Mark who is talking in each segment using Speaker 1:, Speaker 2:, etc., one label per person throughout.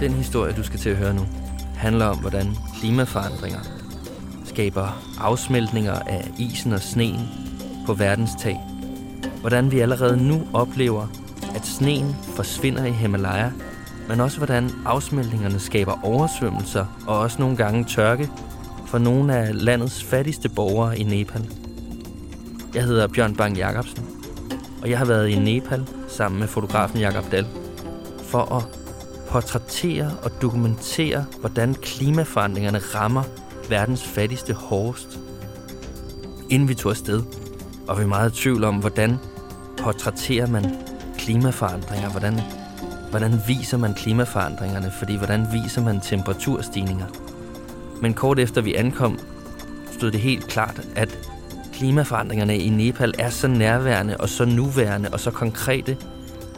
Speaker 1: Den historie, du skal til at høre nu, handler om, hvordan klimaforandringer skaber afsmeltninger af isen og sneen på verdens tag. Hvordan vi allerede nu oplever, at sneen forsvinder i Himalaya, men også hvordan afsmeltningerne skaber oversvømmelser og også nogle gange tørke for nogle af landets fattigste borgere i Nepal. Jeg hedder Bjørn Bang Jacobsen, og jeg har været i Nepal sammen med fotografen Jakob Dahl for at portrættere og dokumentere, hvordan klimaforandringerne rammer verdens fattigste hårdest. Inden vi tog afsted, og vi meget i tvivl om, hvordan portrætterer man klimaforandringer, hvordan, hvordan viser man klimaforandringerne, fordi hvordan viser man temperaturstigninger. Men kort efter vi ankom, stod det helt klart, at klimaforandringerne i Nepal er så nærværende og så nuværende og så konkrete,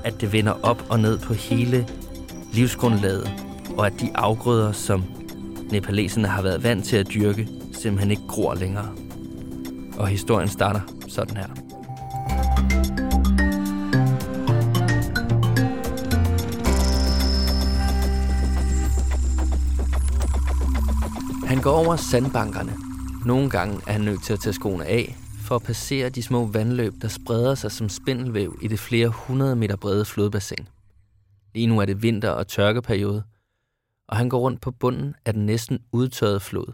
Speaker 1: at det vender op og ned på hele livsgrundlaget, og at de afgrøder, som nepaleserne har været vant til at dyrke, simpelthen ikke gror længere. Og historien starter sådan her. Han går over sandbankerne. Nogle gange er han nødt til at tage skoene af, for at passere de små vandløb, der spreder sig som spindelvæv i det flere hundrede meter brede flodbassin. Lige nu er det vinter- og tørkeperiode, og han går rundt på bunden af den næsten udtørrede flod.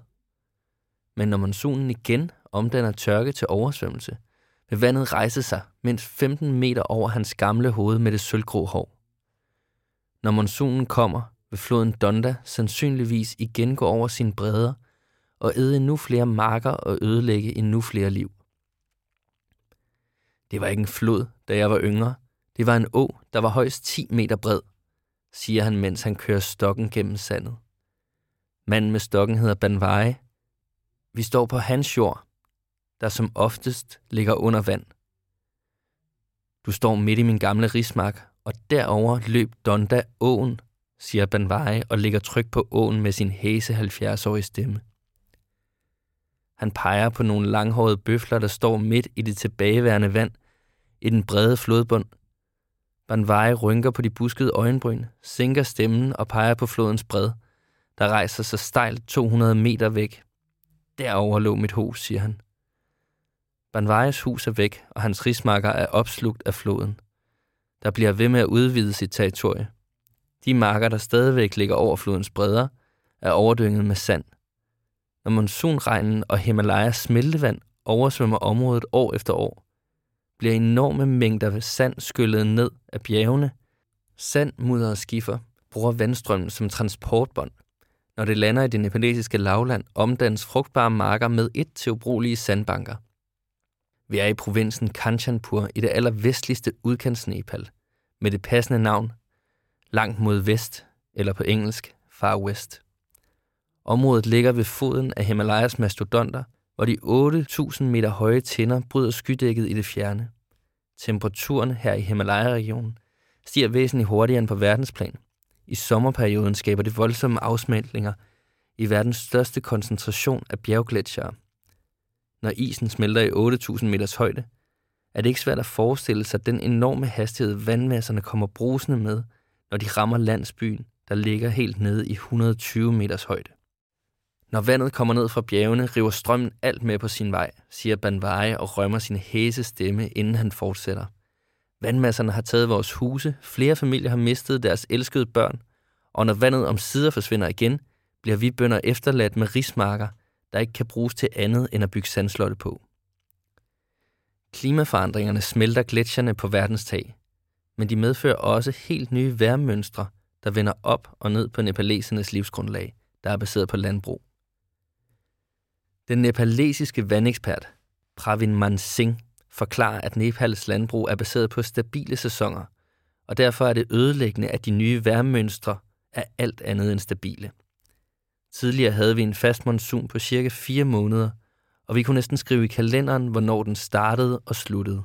Speaker 1: Men når monsunen igen omdanner tørke til oversvømmelse, vil vandet rejse sig mindst 15 meter over hans gamle hoved med det sølvgrå hår. Når monsunen kommer, vil floden Donda sandsynligvis igen gå over sine bredder og æde endnu flere marker og ødelægge endnu flere liv. Det var ikke en flod, da jeg var yngre. Det var en å, der var højst 10 meter bred, siger han, mens han kører stokken gennem sandet. Manden med stokken hedder Banvai. Vi står på hans jord, der som oftest ligger under vand. Du står midt i min gamle rismark, og derover løb Donda åen, siger Banvai og ligger tryk på åen med sin hæse 70-årige stemme. Han peger på nogle langhårede bøfler, der står midt i det tilbageværende vand i den brede flodbund. Banvai rynker på de buskede øjenbryn, sænker stemmen og peger på flodens bred, der rejser sig stejlt 200 meter væk. Derover lå mit hus, siger han. Banvais hus er væk, og hans rismarker er opslugt af floden. Der bliver ved med at udvide sit territorie. De marker, der stadigvæk ligger over flodens bredder, er overdynget med sand. Når monsunregnen og Himalayas smeltevand oversvømmer området år efter år, bliver enorme mængder sand skyllet ned af bjergene. Sand, mudder og skifer bruger vandstrømmen som transportbånd. Når det lander i det nepalesiske lavland, omdannes frugtbare marker med et til ubrugelige sandbanker. Vi er i provinsen Kanchanpur i det allervestligste udkants Nepal, med det passende navn langt mod vest, eller på engelsk Far West. Området ligger ved foden af Himalayas mastodonter, hvor de 8.000 meter høje tinder bryder skydækket i det fjerne. Temperaturen her i Himalaya-regionen stiger væsentligt hurtigere end på verdensplan. I sommerperioden skaber det voldsomme afsmeltninger i verdens største koncentration af bjerggletsjere. Når isen smelter i 8.000 meters højde, er det ikke svært at forestille sig den enorme hastighed, vandmasserne kommer brusende med, når de rammer landsbyen, der ligger helt nede i 120 meters højde. Når vandet kommer ned fra bjergene, river strømmen alt med på sin vej, siger Banvai og rømmer sin hæse stemme, inden han fortsætter. Vandmasserne har taget vores huse, flere familier har mistet deres elskede børn, og når vandet om sider forsvinder igen, bliver vi bønder efterladt med rismarker, der ikke kan bruges til andet end at bygge sandslotte på. Klimaforandringerne smelter gletsjerne på verdens tag, men de medfører også helt nye værmønstre, der vender op og ned på nepalesernes livsgrundlag, der er baseret på landbrug. Den nepalesiske vandekspert Pravin Mansingh forklarer, at Nepals landbrug er baseret på stabile sæsoner, og derfor er det ødelæggende, at de nye værmønstre er alt andet end stabile. Tidligere havde vi en fast monsun på cirka 4 måneder, og vi kunne næsten skrive i kalenderen, hvornår den startede og sluttede.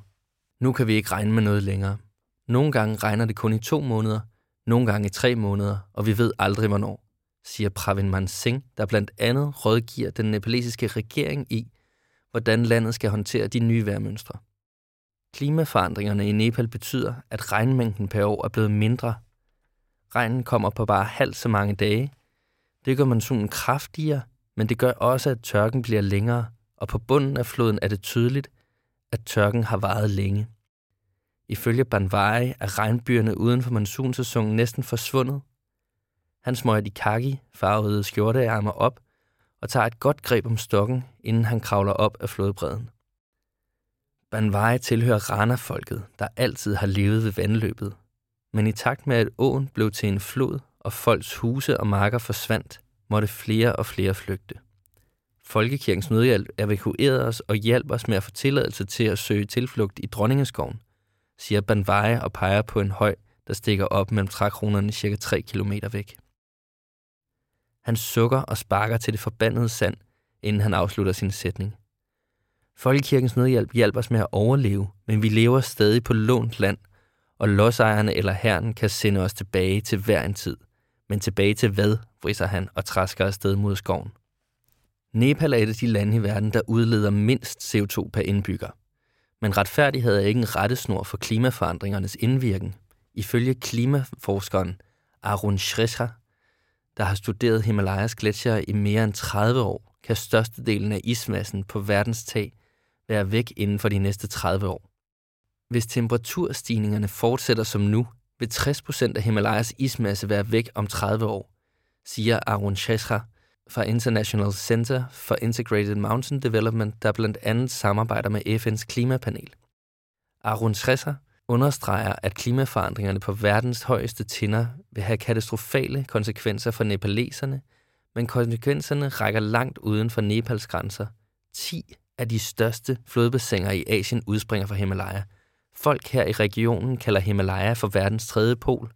Speaker 1: Nu kan vi ikke regne med noget længere. Nogle gange regner det kun i to måneder, nogle gange i tre måneder, og vi ved aldrig hvornår, siger Pravin Mansingh, der blandt andet rådgiver den nepalesiske regering i, hvordan landet skal håndtere de nye vejrmønstre. Klimaforandringerne i Nepal betyder, at regnmængden per år er blevet mindre. Regnen kommer på bare halvt så mange dage. Det gør monsunen kraftigere, men det gør også, at tørken bliver længere, og på bunden af floden er det tydeligt, at tørken har varet længe. Ifølge Banvai er regnbyerne uden for monsunsæsonen næsten forsvundet. Han smøger de kaki farvede skjorteærmer op og tager et godt greb om stokken, inden han kravler op af flodbredden. Banvai tilhører Rana-folket, der altid har levet ved vandløbet. Men i takt med, at åen blev til en flod, og folks huse og marker forsvandt, måtte flere og flere flygte. Folkekirkens nødhjælp evakuerede os og hjalp os med at få tilladelse til at søge tilflugt i Dronningeskoven, siger Banvai og peger på en høj, der stikker op mellem trækronerne cirka 3 km væk. Han sukker og sparker til det forbandede sand, inden han afslutter sin sætning. Folkekirkens nødhjælp hjælper os med at overleve, men vi lever stadig på lånt land, og lodsejerne eller herren kan sende os tilbage til hver en tid. Men tilbage til hvad, vriser han og træsker afsted mod skoven. Nepal er et af de lande i verden, der udleder mindst CO2 per indbygger. Men retfærdighed er ikke en rettesnor for klimaforandringernes indvirken. Ifølge klimaforskeren Arun Shresha, der har studeret Himalayas gletsjere i mere end 30 år, kan størstedelen af ismassen på verdens tag være væk inden for de næste 30 år. Hvis temperaturstigningerne fortsætter som nu, vil 60% af Himalayas ismasse være væk om 30 år, siger Arun Chesra fra International Center for Integrated Mountain Development, der blandt andet samarbejder med FN's klimapanel. Arun Chesra understreger, at klimaforandringerne på verdens højeste tinder vil have katastrofale konsekvenser for nepaleserne, men konsekvenserne rækker langt uden for Nepals grænser. 10 af de største flodbassiner i Asien udspringer fra Himalaya. Folk her i regionen kalder Himalaya for verdens tredje pol.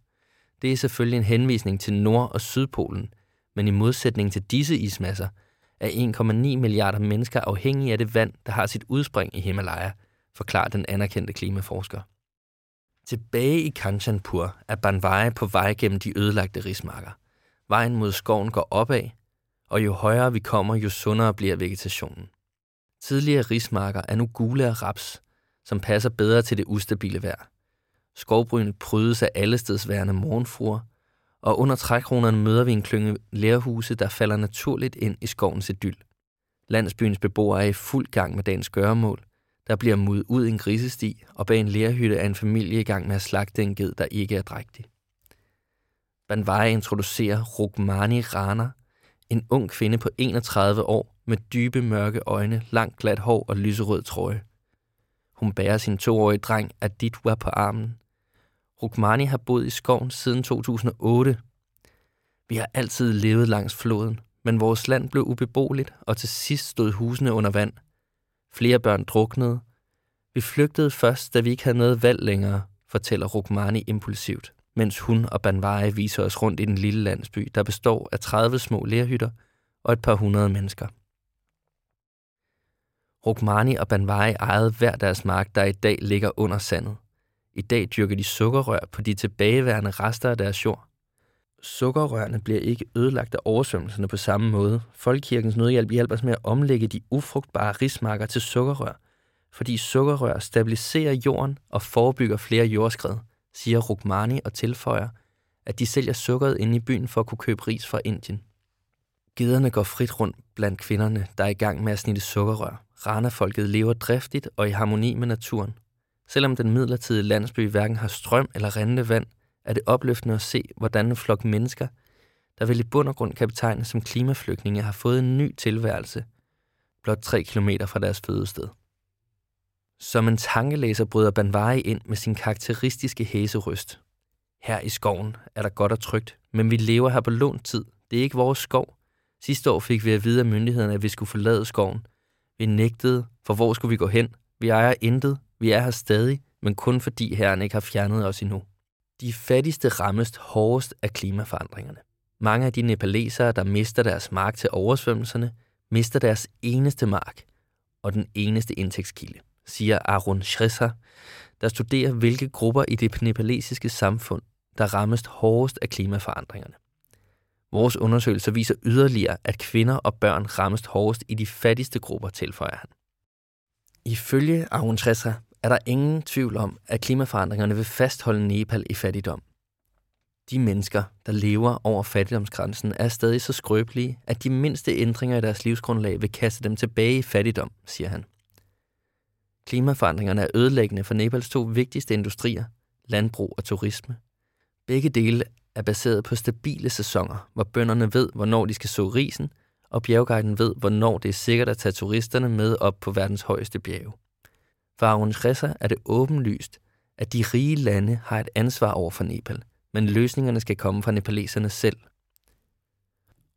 Speaker 1: Det er selvfølgelig en henvisning til Nord- og Sydpolen – men i modsætning til disse ismasser er 1,9 milliarder mennesker afhængige af det vand, der har sit udspring i Himalaya, forklarer den anerkendte klimaforsker. Tilbage i Kanchanpur er Banvai på vej gennem de ødelagte rismarker. Vejen mod skoven går opad, og jo højere vi kommer, jo sundere bliver vegetationen. Tidligere rismarker er nu gule af raps, som passer bedre til det ustabile vejr. Skovbrynet prydes af allestedsværende morgenfruer, og under trækronerne møder vi en klynge lærhuse, der falder naturligt ind i skovens idyl. Landsbyens beboere er i fuld gang med dagens gøremål. Der bliver mud ud en grisesti, og bag en lærhytte er en familie i gang med at slagte en ged, der ikke er drægtig. Banvai introducerer Rukmani Rana, en ung kvinde på 31 år med dybe mørke øjne, langt glat hår og lyserød trøje. Hun bærer sin toårige dreng Aditwa på armen, Rukmani har boet i skoven siden 2008. Vi har altid levet langs floden, men vores land blev ubeboeligt, og til sidst stod husene under vand. Flere børn druknede. Vi flygtede først, da vi ikke havde noget valg længere, fortæller Rukmani impulsivt, mens hun og Banvai viser os rundt i den lille landsby, der består af 30 små lerhytter og et par hundrede mennesker. Rukmani og Banvai ejede hver deres mark, der i dag ligger under sandet. I dag dyrker de sukkerrør på de tilbageværende rester af deres jord. Sukkerrørene bliver ikke ødelagt af oversvømmelserne på samme måde. Folkekirkens nødhjælp hjælper os med at omlægge de ufrugtbare rismarker til sukkerrør, fordi sukkerrør stabiliserer jorden og forebygger flere jordskred, siger Rukmani og tilføjer, at de sælger sukkeret inde i byen for at kunne købe ris fra Indien. Gederne går frit rundt blandt kvinderne, der er i gang med at snitte sukkerrør. Rana-folket lever driftigt og i harmoni med naturen. Selvom den midlertidige landsby hverken har strøm eller rendende vand, er det opløftende at se, hvordan en flok mennesker, der vel i bund og grund kan betegnes som klimaflygtninge, har fået en ny tilværelse, blot tre kilometer fra deres fødested. Som en tankelæser bryder Banvai ind med sin karakteristiske hæseryst. Her i skoven er der godt og trygt, men vi lever her på lånt tid. Det er ikke vores skov. Sidste år fik vi at vide af myndighederne, at vi skulle forlade skoven. Vi nægtede, for hvor skulle vi gå hen? Vi ejer intet, vi er her stadig, men kun fordi herren ikke har fjernet os endnu. De fattigste rammes hårdest af klimaforandringerne. Mange af de nepalesere, der mister deres mark til oversvømmelserne, mister deres eneste mark og den eneste indtægtskilde, siger Arun Shresser, der studerer, hvilke grupper i det nepalesiske samfund, der rammes hårdest af klimaforandringerne. Vores undersøgelser viser yderligere, at kvinder og børn rammes hårdest i de fattigste grupper, tilføjer han. Ifølge Arun Shresser er der ingen tvivl om, at klimaforandringerne vil fastholde Nepal i fattigdom. De mennesker, der lever over fattigdomsgrænsen, er stadig så skrøbelige, at de mindste ændringer i deres livsgrundlag vil kaste dem tilbage i fattigdom, siger han. Klimaforandringerne er ødelæggende for Nepals to vigtigste industrier, landbrug og turisme. Begge dele er baseret på stabile sæsoner, hvor bønderne ved, hvornår de skal så risen, og bjergguiden ved, hvornår det er sikkert at tage turisterne med op på verdens højeste bjerge. For Arun Ressa er det åbenlyst, at de rige lande har et ansvar over for Nepal, men løsningerne skal komme fra nepaleserne selv.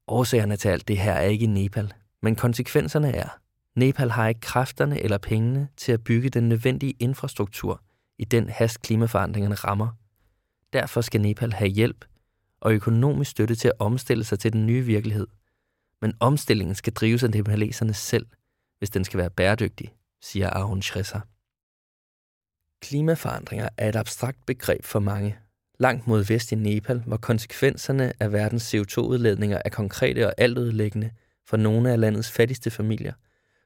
Speaker 1: Årsagerne til alt det her er ikke i Nepal, men konsekvenserne er, Nepal har ikke kræfterne eller pengene til at bygge den nødvendige infrastruktur i den hast klimaforandringerne rammer. Derfor skal Nepal have hjælp og økonomisk støtte til at omstille sig til den nye virkelighed. Men omstillingen skal drives af nepaleserne selv, hvis den skal være bæredygtig, siger Arun Schresser. Klimaforandringer er et abstrakt begreb for mange. Langt mod vest i Nepal, hvor konsekvenserne af verdens CO2-udledninger er konkrete og altødelæggende for nogle af landets fattigste familier,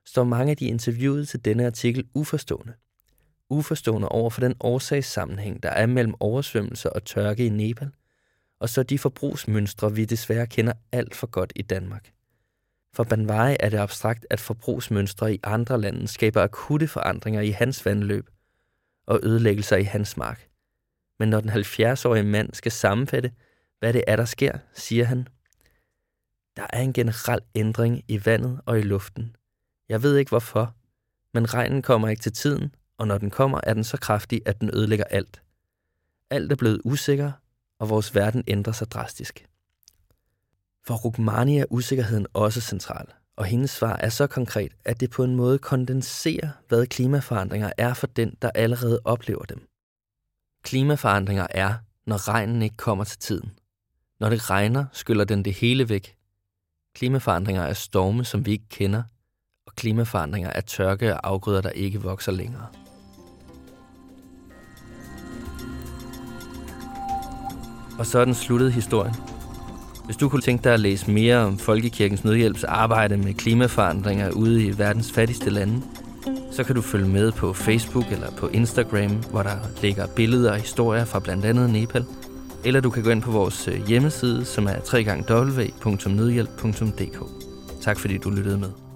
Speaker 1: står mange af de interviewede til denne artikel uforstående. Uforstående over for den årsagssammenhæng, der er mellem oversvømmelser og tørke i Nepal, og så de forbrugsmønstre, vi desværre kender alt for godt i Danmark. For Banvai er det abstrakt, at forbrugsmønstre i andre lande skaber akutte forandringer i hans vandløb og ødelæggelser i hans mark. Men når den 70-årige mand skal sammenfatte, hvad det er, der sker, siger han, der er en generel ændring i vandet og i luften. Jeg ved ikke hvorfor, men regnen kommer ikke til tiden, og når den kommer, er den så kraftig, at den ødelægger alt. Alt er blevet usikker, og vores verden ændrer sig drastisk. For Rukmani er usikkerheden også central, og hendes svar er så konkret, at det på en måde kondenserer, hvad klimaforandringer er for den, der allerede oplever dem. Klimaforandringer er, når regnen ikke kommer til tiden. Når det regner, skyller den det hele væk. Klimaforandringer er storme, som vi ikke kender, og klimaforandringer er tørke og afgrøder, der ikke vokser længere. Og så den sluttede historien. Hvis du kunne tænke dig at læse mere om Folkekirkens Nødhjælps arbejde med klimaforandringer ude i verdens fattigste lande, så kan du følge med på Facebook eller på Instagram, hvor der ligger billeder og historier fra blandt andet Nepal. Eller du kan gå ind på vores øh, hjemmeside, som er www.nødhjælp.dk. Tak fordi du lyttede med.